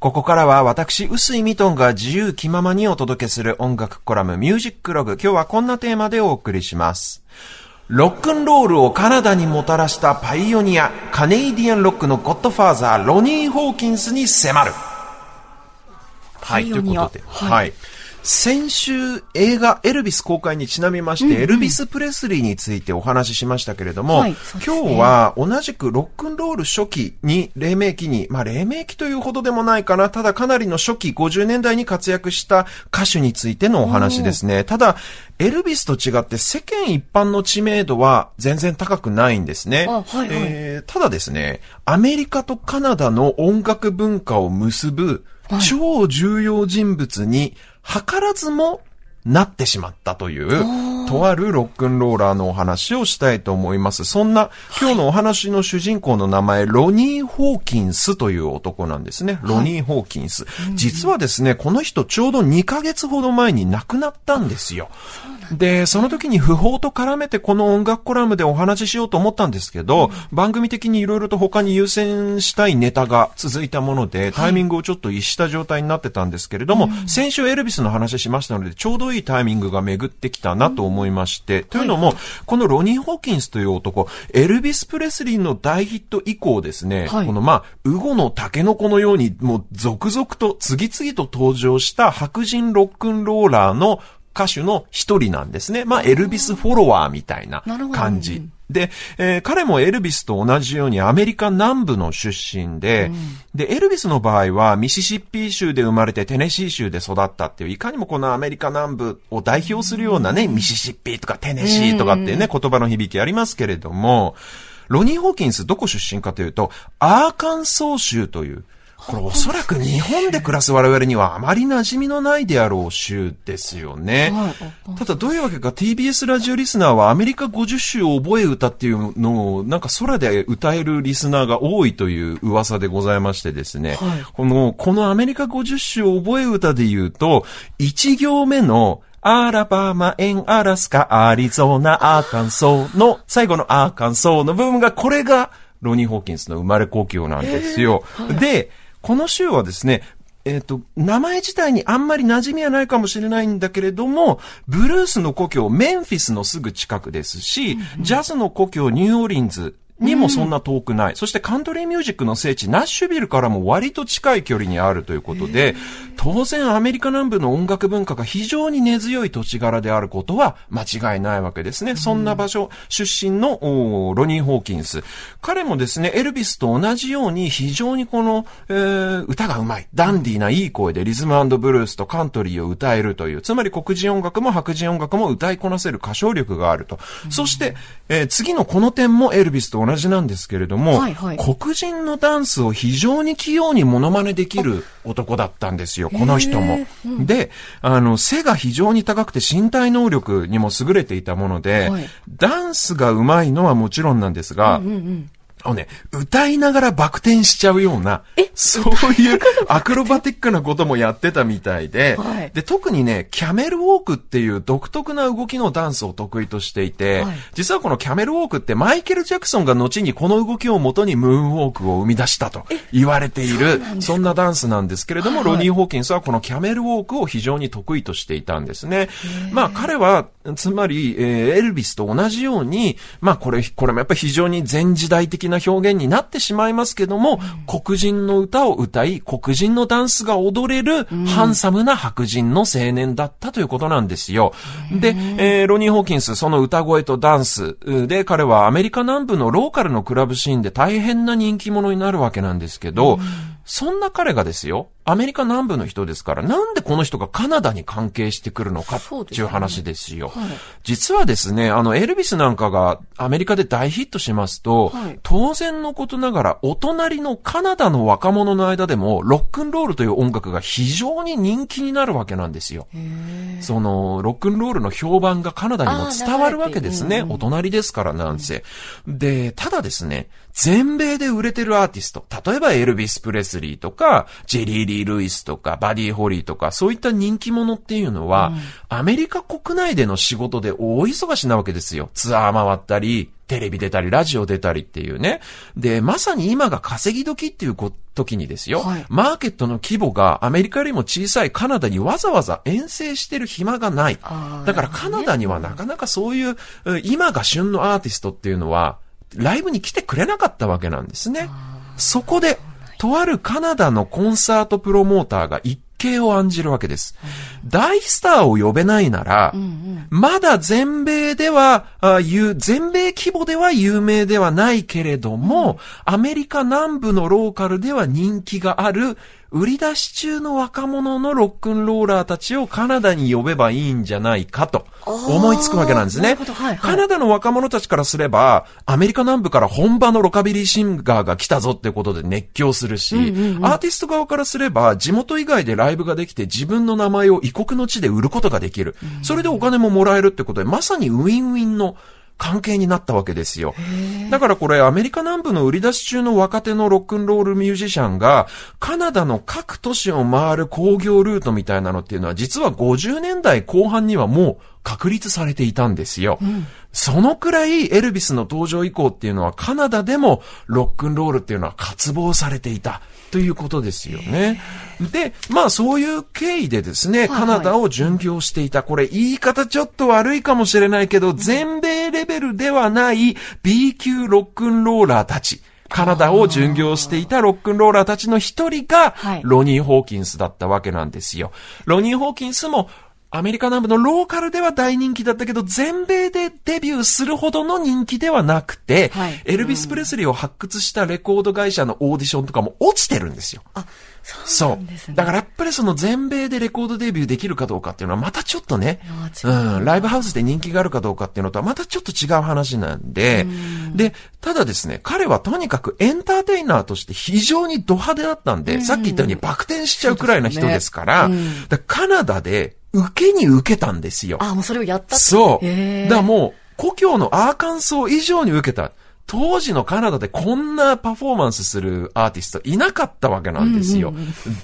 ここからは私、臼井ミトンが自由気ままにお届けする音楽コラムミュージックログ。今日はこんなテーマでお送りします。ロックンロールをカナダにもたらしたパイオニア、カネイディアンロックのゴッドファーザー、ロニー・ホーキンスに迫る。はい、ということで、はい。先週映画エルビス公開にちなみまして、エルビス・プレスリーについてお話ししましたけれども、はいね。今日は同じくロックンロール初期に黎明期に、まあ黎明期というほどでもないかな、ただかなりの初期50年代に活躍した歌手についてのお話ですね。ただ、エルビスと違って世間一般の知名度は全然高くないんですね。あはいはい。えーただですね、アメリカとカナダの音楽文化を結ぶ超重要人物に図らずもなってしまったという、とあるロックンローラーのお話をしたいと思います。そんな今日のお話の主人公の名前、ロニー・ホーキンスという男なんですね。ロニー・ホーキンス。実はですね、この人ちょうど2ヶ月ほど前に亡くなったんですよ。で、その時に不法と絡めてこの音楽コラムでお話ししようと思ったんですけど、番組的にいろいろと他に優先したいネタが続いたもので、タイミングをちょっと逸した状態になってたんですけれども、先週エルビスの話しましたので、ちょうどいいタイミングが巡ってきたなと思いまして、というのも、このロニー・ホーキンスという男、エルビス・プレスリーの大ヒット以降ですね、はいこのまあ、ウゴのタケノコのように、もう続々と次々と登場した白人ロックンローラーの歌手の一人なんですね。まあ、エルビスフォロワーみたいな感じ。で、えー彼もエルビスと同じようにアメリカ南部の出身で、で、エルビスの場合はミシシッピ州で生まれてテネシー州で育ったっていう、いかにもこのアメリカ南部を代表するようなね、ミシシッピとかテネシーとかっていうね、言葉の響きありますけれども、ロニー・ホーキンスどこ出身かというと、アーカンソー州という、これおそらく日本で暮らす我々にはあまり馴染みのないであろう州ですよね。ただどういうわけか TBS ラジオリスナーはアメリカ50州を覚え歌っていうのをなんか空で歌えるリスナーが多いという噂でございましてですね。この、このアメリカ50州を覚え歌で言うと、1行目のアラバマ、エン、アラスカ、アリゾーナ、アーカンソーの、最後のアーカンソーの部分が、これが、ロニー・ホーキンスの生まれ故郷なんですよ。で、この州はですね、えっ、と、名前自体にあんまり馴染みはないかもしれないんだけれども、ブルースの故郷、メンフィスのすぐ近くですし、ジャズの故郷、ニューオーリンズ、にもそんな遠くない。そしてカントリーミュージックの聖地、ナッシュビルからも割と近い距離にあるということで、当然アメリカ南部の音楽文化が非常に根強い土地柄であることは間違いないわけですね。そんな場所出身のロニー・ホーキンス。彼もですね、エルビスと同じように非常にこの、えー歌がうまい。ダンディーないい声でリズムブルースとカントリーを歌えるという、つまり黒人音楽も白人音楽も歌いこなせる歌唱力があると。そして、えー次のこの点もエルビスと同じなんですけれども、はいはい。黒人のダンスを非常に器用にモノマネできる男だったんですよ、この人も。で、あの、背が非常に高くて身体能力にも優れていたもので、はい。ダンスが上手いのはもちろんなんですが、あのね、歌いながらバク転しちゃうような、そういうアクロバティックなこともやってたみたいで、はい。で、特にね、キャメルウォークっていう独特な動きのダンスを得意としていて、はい。実はこのキャメルウォークってマイケル・ジャクソンが後にこの動きを元にムーンウォークを生み出したと言われている、そんなダンスなんですけれども、はい。はいロニー・ホーキンスはこのキャメルウォークを非常に得意としていたんですね。まあ彼は、つまり、えーエルビスと同じように、まあこれ、これもやっぱり非常に前時代的な表現になってしまいますけども、黒人の歌を歌い、黒人のダンスが踊れる、ハンサムな白人の青年だったということなんですよ。で、えーロニー・ホーキンス、その歌声とダンスで、彼はアメリカ南部のローカルのクラブシーンで大変な人気者になるわけなんですけど、そんな彼がですよ、アメリカ南部の人ですから、なんでこの人がカナダに関係してくるのかっていう話ですよ。はい実はですね、あの、エルビスなんかがアメリカで大ヒットしますと、はい当然のことながら、お隣のカナダの若者の間でも、ロックンロールという音楽が非常に人気になるわけなんですよ。その、ロックンロールの評判がカナダにも伝わるわけですね。お隣ですからなんせ。で、ただですね、全米で売れてるアーティスト、例えばエルビス・プレスリーとか、ジェリー・リー・ルイスとか、バディ・ホリーとか、そういった人気者っていうのは、アメリカ国内での仕事で大忙しなわけですよ。ツアー回ったり、テレビ出たり、ラジオ出たりっていうね。で、まさに今が稼ぎ時っていうこ時にですよ、はいマーケットの規模がアメリカよりも小さいカナダにわざわざ遠征してる暇がない。だからカナダにはなかなかそういう、うん今が旬のアーティストっていうのは、ライブに来てくれなかったわけなんですね。そこで、とあるカナダのコンサートプロモーターが一計を案じるわけです。大スターを呼べないなら、まだ全米では、あ有全米規模では有名ではないけれども、アメリカ南部のローカルでは人気がある、売り出し中の若者のロックンローラーたちをカナダに呼べばいいんじゃないかと思いつくわけなんですね。はいはい。カナダの若者たちからすれば、アメリカ南部から本場のロカビリーシンガーが来たぞってことで熱狂するし、アーティスト側からすれば、地元以外でライブができて自分の名前を異国の地で売ることができる。それでお金ももらえるってことで、まさにウィンウィンの関係になったわけですよ。だからこれアメリカ南部の売り出し中の若手のロックンロールミュージシャンがカナダの各都市を回る工業ルートみたいなのっていうのは実は50年代後半にはもう確立されていたんですよ。そのくらいエルビスの登場以降っていうのはカナダでもロックンロールっていうのは渇望されていたということですよね。で、まあそういう経緯でですね、カナダを巡業していた。これ言い方ちょっと悪いかもしれないけど、全米レベルではない B 級ロックンローラーたち。カナダを巡業していたロックンローラーたちの一人がはい、ロニー・ホーキンスだったわけなんですよ。ロニー・ホーキンスも、アメリカ南部のローカルでは大人気だったけど、全米でデビューするほどの人気ではなくて、はい。エルビス・プレスリーを発掘したレコード会社のオーディションとかも落ちてるんですよ。あ、そそううなんですね。だからやっぱりその全米でレコードデビューできるかどうかっていうのはまたちょっとね、う。うん、ライブハウスで人気があるかどうかっていうのとはまたちょっと違う話なんで、で、ただですね、彼はとにかくエンターテイナーとして非常にド派手だったんで、さっき言ったようにバク転しちゃうくらいの人ですから、ねだからカナダで受けに受けたんですよ。あ、もうそれをやったそう。だからもう、故郷のアーカンソー以上に受けた。当時のカナダでこんなパフォーマンスするアーティストいなかったわけなんですよ。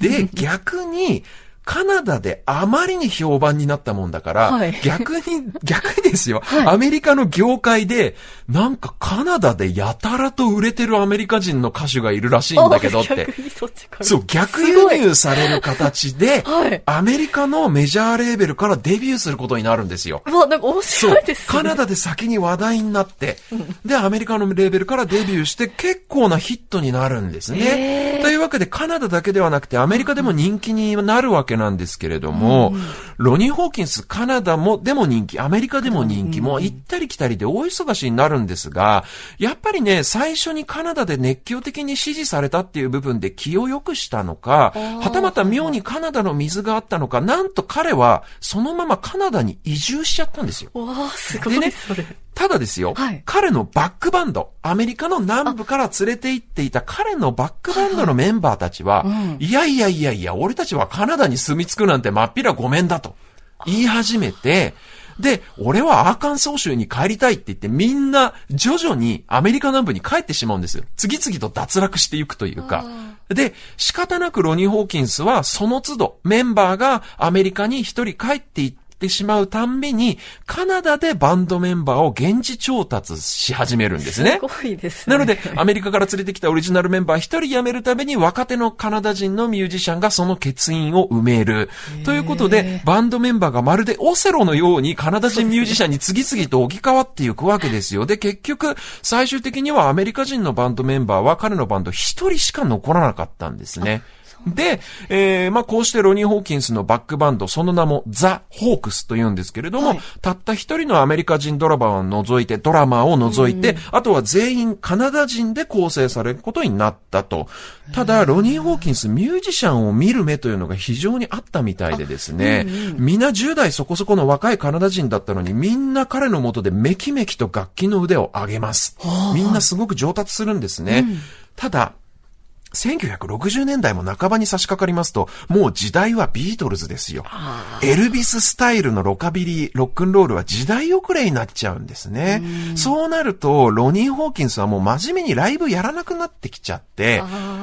で、逆に、カナダであまりに評判になったもんだから、はい逆に、逆にですよ、アメリカの業界で、なんかカナダでやたらと売れてるアメリカ人の歌手がいるらしいんだけどって。逆にそっ。そう、逆輸入される形で、はいアメリカのメジャーレーベルからデビューすることになるんですよ。うわ、なんか面白いですね。カナダで先に話題になって、で、アメリカのレーベルからデビューして結構なヒットになるんですね。というわけで、カナダだけではなくて、アメリカでも人気になるわけなんですけれども、ロニー・ホーキンス、カナダも、でも人気、アメリカでも人気、もう行ったり来たりで大忙しになるんですが、やっぱりね、最初にカナダで熱狂的に支持されたっていう部分で気を良くしたのか、はたまた妙にカナダの水があったのか、なんと彼は、そのままカナダに移住しちゃったんですよ。わあ、すごでねい、それ。ただですよ、はい。彼のバックバンド、アメリカの南部から連れて行っていた彼のバックバンドのメンバーたちは、いやいやいやいや、俺たちはカナダに住み着くなんてまっぴらごめんだと言い始めて、で、俺はアーカンソー州に帰りたいって言ってみんな徐々にアメリカ南部に帰ってしまうんですよ。次々と脱落していくというか。で、仕方なくロニー・ホーキンスはその都度メンバーがアメリカに一人帰っていってしまうたんびに、カナダでバンドメンバーを現地調達し始めるんですね。すごいですね。なので、アメリカから連れてきたオリジナルメンバー一人辞めるために若手のカナダ人のミュージシャンがその欠員を埋める。ということで、バンドメンバーがまるでオセロのようにカナダ人ミュージシャンに次々と置き換わっていくわけですよ。で、結局、最終的にはアメリカ人のバンドメンバーは彼のバンド一人しか残らなかったんですね。で、えー、まあ、こうしてロニー・ホーキンスのバックバンド、その名もザ・ホークスと言うんですけれども、はいたった一人のアメリカ人ドラマーを除いて、ドラマーを除いて、あとは全員カナダ人で構成されることになったと。ただ、ロニー・ホーキンス、ミュージシャンを見る目というのが非常にあったみたいでですね、みんな10代そこそこの若いカナダ人だったのに、みんな彼の下でめきめきと楽器の腕を上げます。みんなすごく上達するんですね。ただ、1960年代も半ばに差し掛かりますと、もう時代はビートルズですよ。エルビススタイルのロカビリー、ロックンロールは時代遅れになっちゃうんですね。そうなると、ロニー・ホーキンスはもう真面目にライブやらなくなってきちゃって、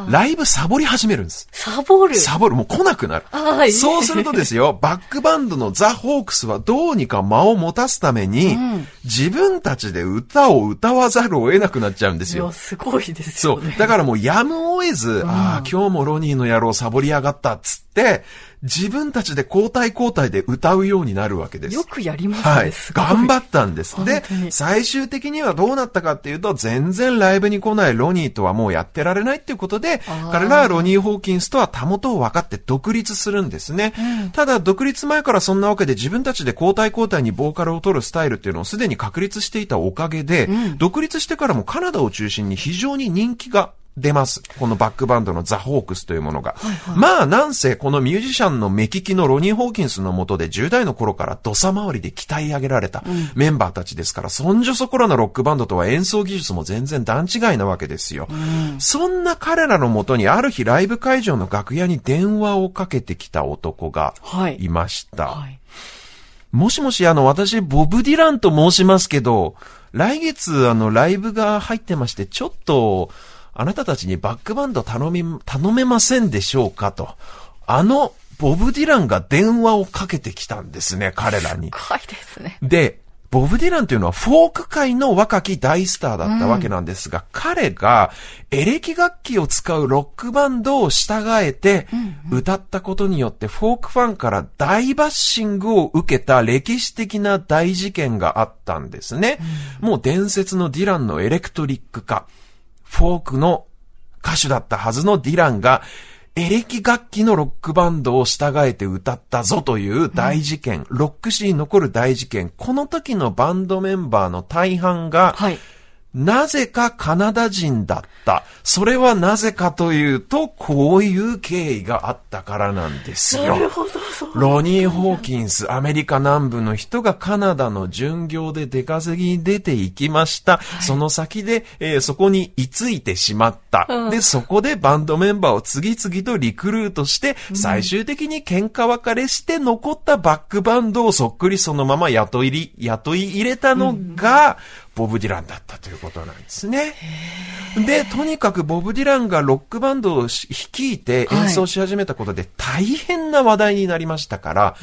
ライブサボり始めるんです。サボる？サボる、もう来なくなる。そうするとですよ、バックバンドのザ・ホークスはどうにか間を持たすために、自分たちで歌を歌わざるを得なくなっちゃうんですよ。すごいですそうよね。。だからもうやむを得ず、ああ、今日もロニーの野郎サボりやがったっつって、自分たちで交代交代で歌うようになるわけです。よくやりますね。はい。頑張ったんです。で最終的にはどうなったかっていうと、全然ライブに来ないロニーとはもうやってられないっていうことで彼らはロニー・ホーキンスとはたもとを分かって独立するんですね。ただ、独立前からそんなわけで自分たちで交代交代にボーカルを取るスタイルっていうのをすでに確立していたおかげで、独立してからもカナダを中心に非常に人気が出ます。このバックバンドのザ・ホークスというものが。まあ、なんせ、このミュージシャンの目利きのロニー・ホーキンスの下で10代の頃から土佐回りで鍛え上げられたメンバーたちですから、そんじょそこらのロックバンドとは演奏技術も全然段違いなわけですよ。そんな彼らのもとにある日ライブ会場の楽屋に電話をかけてきた男がはいいました。はい。もしもし、あの、私、ボブ・ディランと申しますけど、来月、あの、ライブが入ってまして、ちょっと、あなたたちにバックバンド頼み、頼めませんでしょうかと。あの、ボブ・ディランが電話をかけてきたんですね、彼らに。怖いですね。で、ボブ・ディランというのはフォーク界の若き大スターだったわけなんですが、彼がエレキ楽器を使うロックバンドを従えて歌ったことによってフォークファンから大バッシングを受けた歴史的な大事件があったんですね。もう伝説のディランのエレクトリック化。フォークの歌手だったはずのディランが、エレキ楽器のロックバンドを従えて歌ったぞという大事件、ロック史に残る大事件、この時のバンドメンバーの大半が、はい。なぜかカナダ人だった。それはなぜかというと、こういう経緯があったからなんですよ。なるほど。ロニー・ホーキンス、アメリカ南部の人がカナダの巡業で出稼ぎに出て行きました。その先で、えーそこに居ついてしまった。で、そこでバンドメンバーを次々とリクルートして、最終的に喧嘩別れして残ったバックバンドをそっくりそのまま雇いり、雇い入れたのが、ボブ・ディランだったということなんですね。で、とにかくボブ・ディランがロックバンドをし率いて演奏し始めたことで大変な話題になりましたから、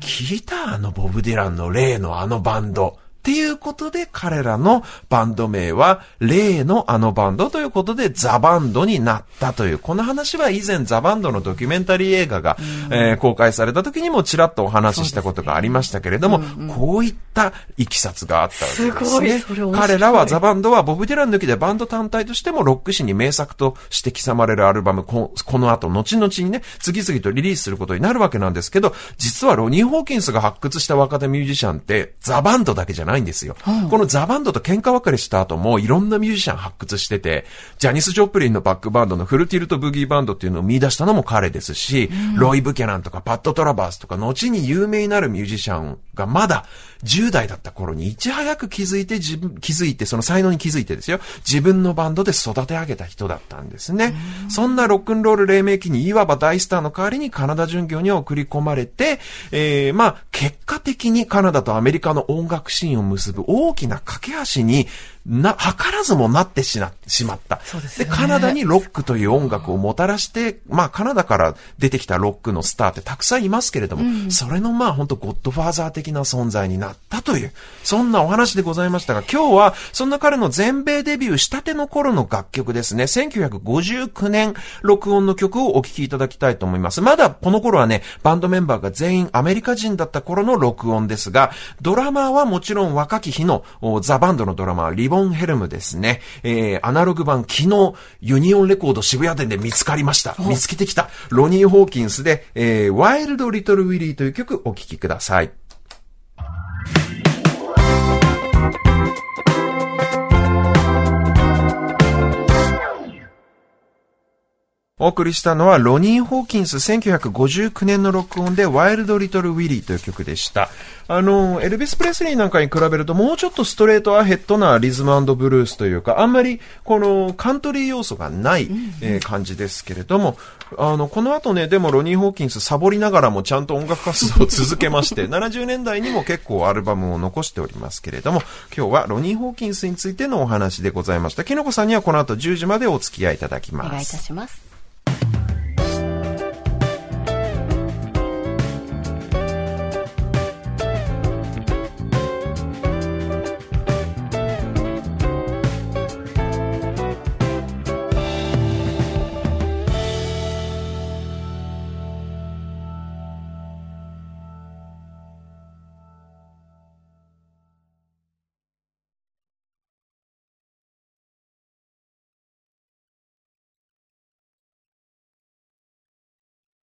聞いたあのボブ・ディランの例のあのバンド。っていうことで彼らのバンド名は例のあのバンドということでザバンドになったという、この話は以前ザバンドのドキュメンタリー映画が、えー公開された時にもちらっとお話ししたことがありましたけれども、こういったいきさつがあったわけですね。それ面白い。彼らはザバンドはボブ・ディラン抜きでバンド単体としてもロック史に名作として刻まれるアルバム、ここの後、後々にね、次々とリリースすることになるわけなんですけど、実はロニー・ホーキンスが発掘した若手ミュージシャンって、ザバンドだけじゃないんですよ。このザバンドと喧嘩別れした後も、いろんなミュージシャン発掘してて、ジャニス・ジョプリンのバックバンドのフルティルト・ブギーバンドっていうのを見出したのも彼ですし、ロイ・ブキャナンとかパッド・トラバースとか、後に有名になるミュージシャンがまだ10代だった頃にいち早く気づいて自分、気づいて、その才能に気づいてですよ、自分のバンドで育て上げた人だったんですね。そんなロックンロール黎明期にいわば大スターの代わりにカナダ巡業に送り込まれて、えー、まあ、結果的にカナダとアメリカの音楽シーンを結ぶ大きな架け橋にな、図らずもなってしな、しまった。そうですよねカナダにロックという音楽をもたらして、まあ、カナダから出てきたロックのスターってたくさんいますけれども、それのまあ、本当ゴッドファーザー的な存在になったという、そんなお話でございましたが、今日は、そんな彼の全米デビューしたての頃の楽曲ですね、1959年録音の曲をお聴きいただきたいと思います。まだこの頃はね、バンドメンバーが全員アメリカ人だった頃の録音ですが、ドラマーはもちろん若き日のおザ・バンドのドラマー、リヴボンヘルムですね。えー、アナログ版昨日、ユニオンレコード渋谷店で見つかりました。見つけてきた。ロニー・ホーキンスで、えー、ワイルド・リトル・ウィリーという曲お聴きください。お送りしたのはロニー・ホーキンス1959年の録音でワイルド・リトル・ウィリーという曲でした。あの、エルビス・プレスリーなんかに比べるともうちょっとストレートアヘッドなリズムブルースというか、あんまりこのカントリー要素がない、えー感じですけれども、あの、この後ね、でもロニー・ホーキンスサボりながらもちゃんと音楽活動を続けまして、70年代にも結構アルバムを残しておりますけれども、今日はロニー・ホーキンスについてのお話でございました。きのこさんにはこの後10時までお付き合いいただきます。お願いいたします。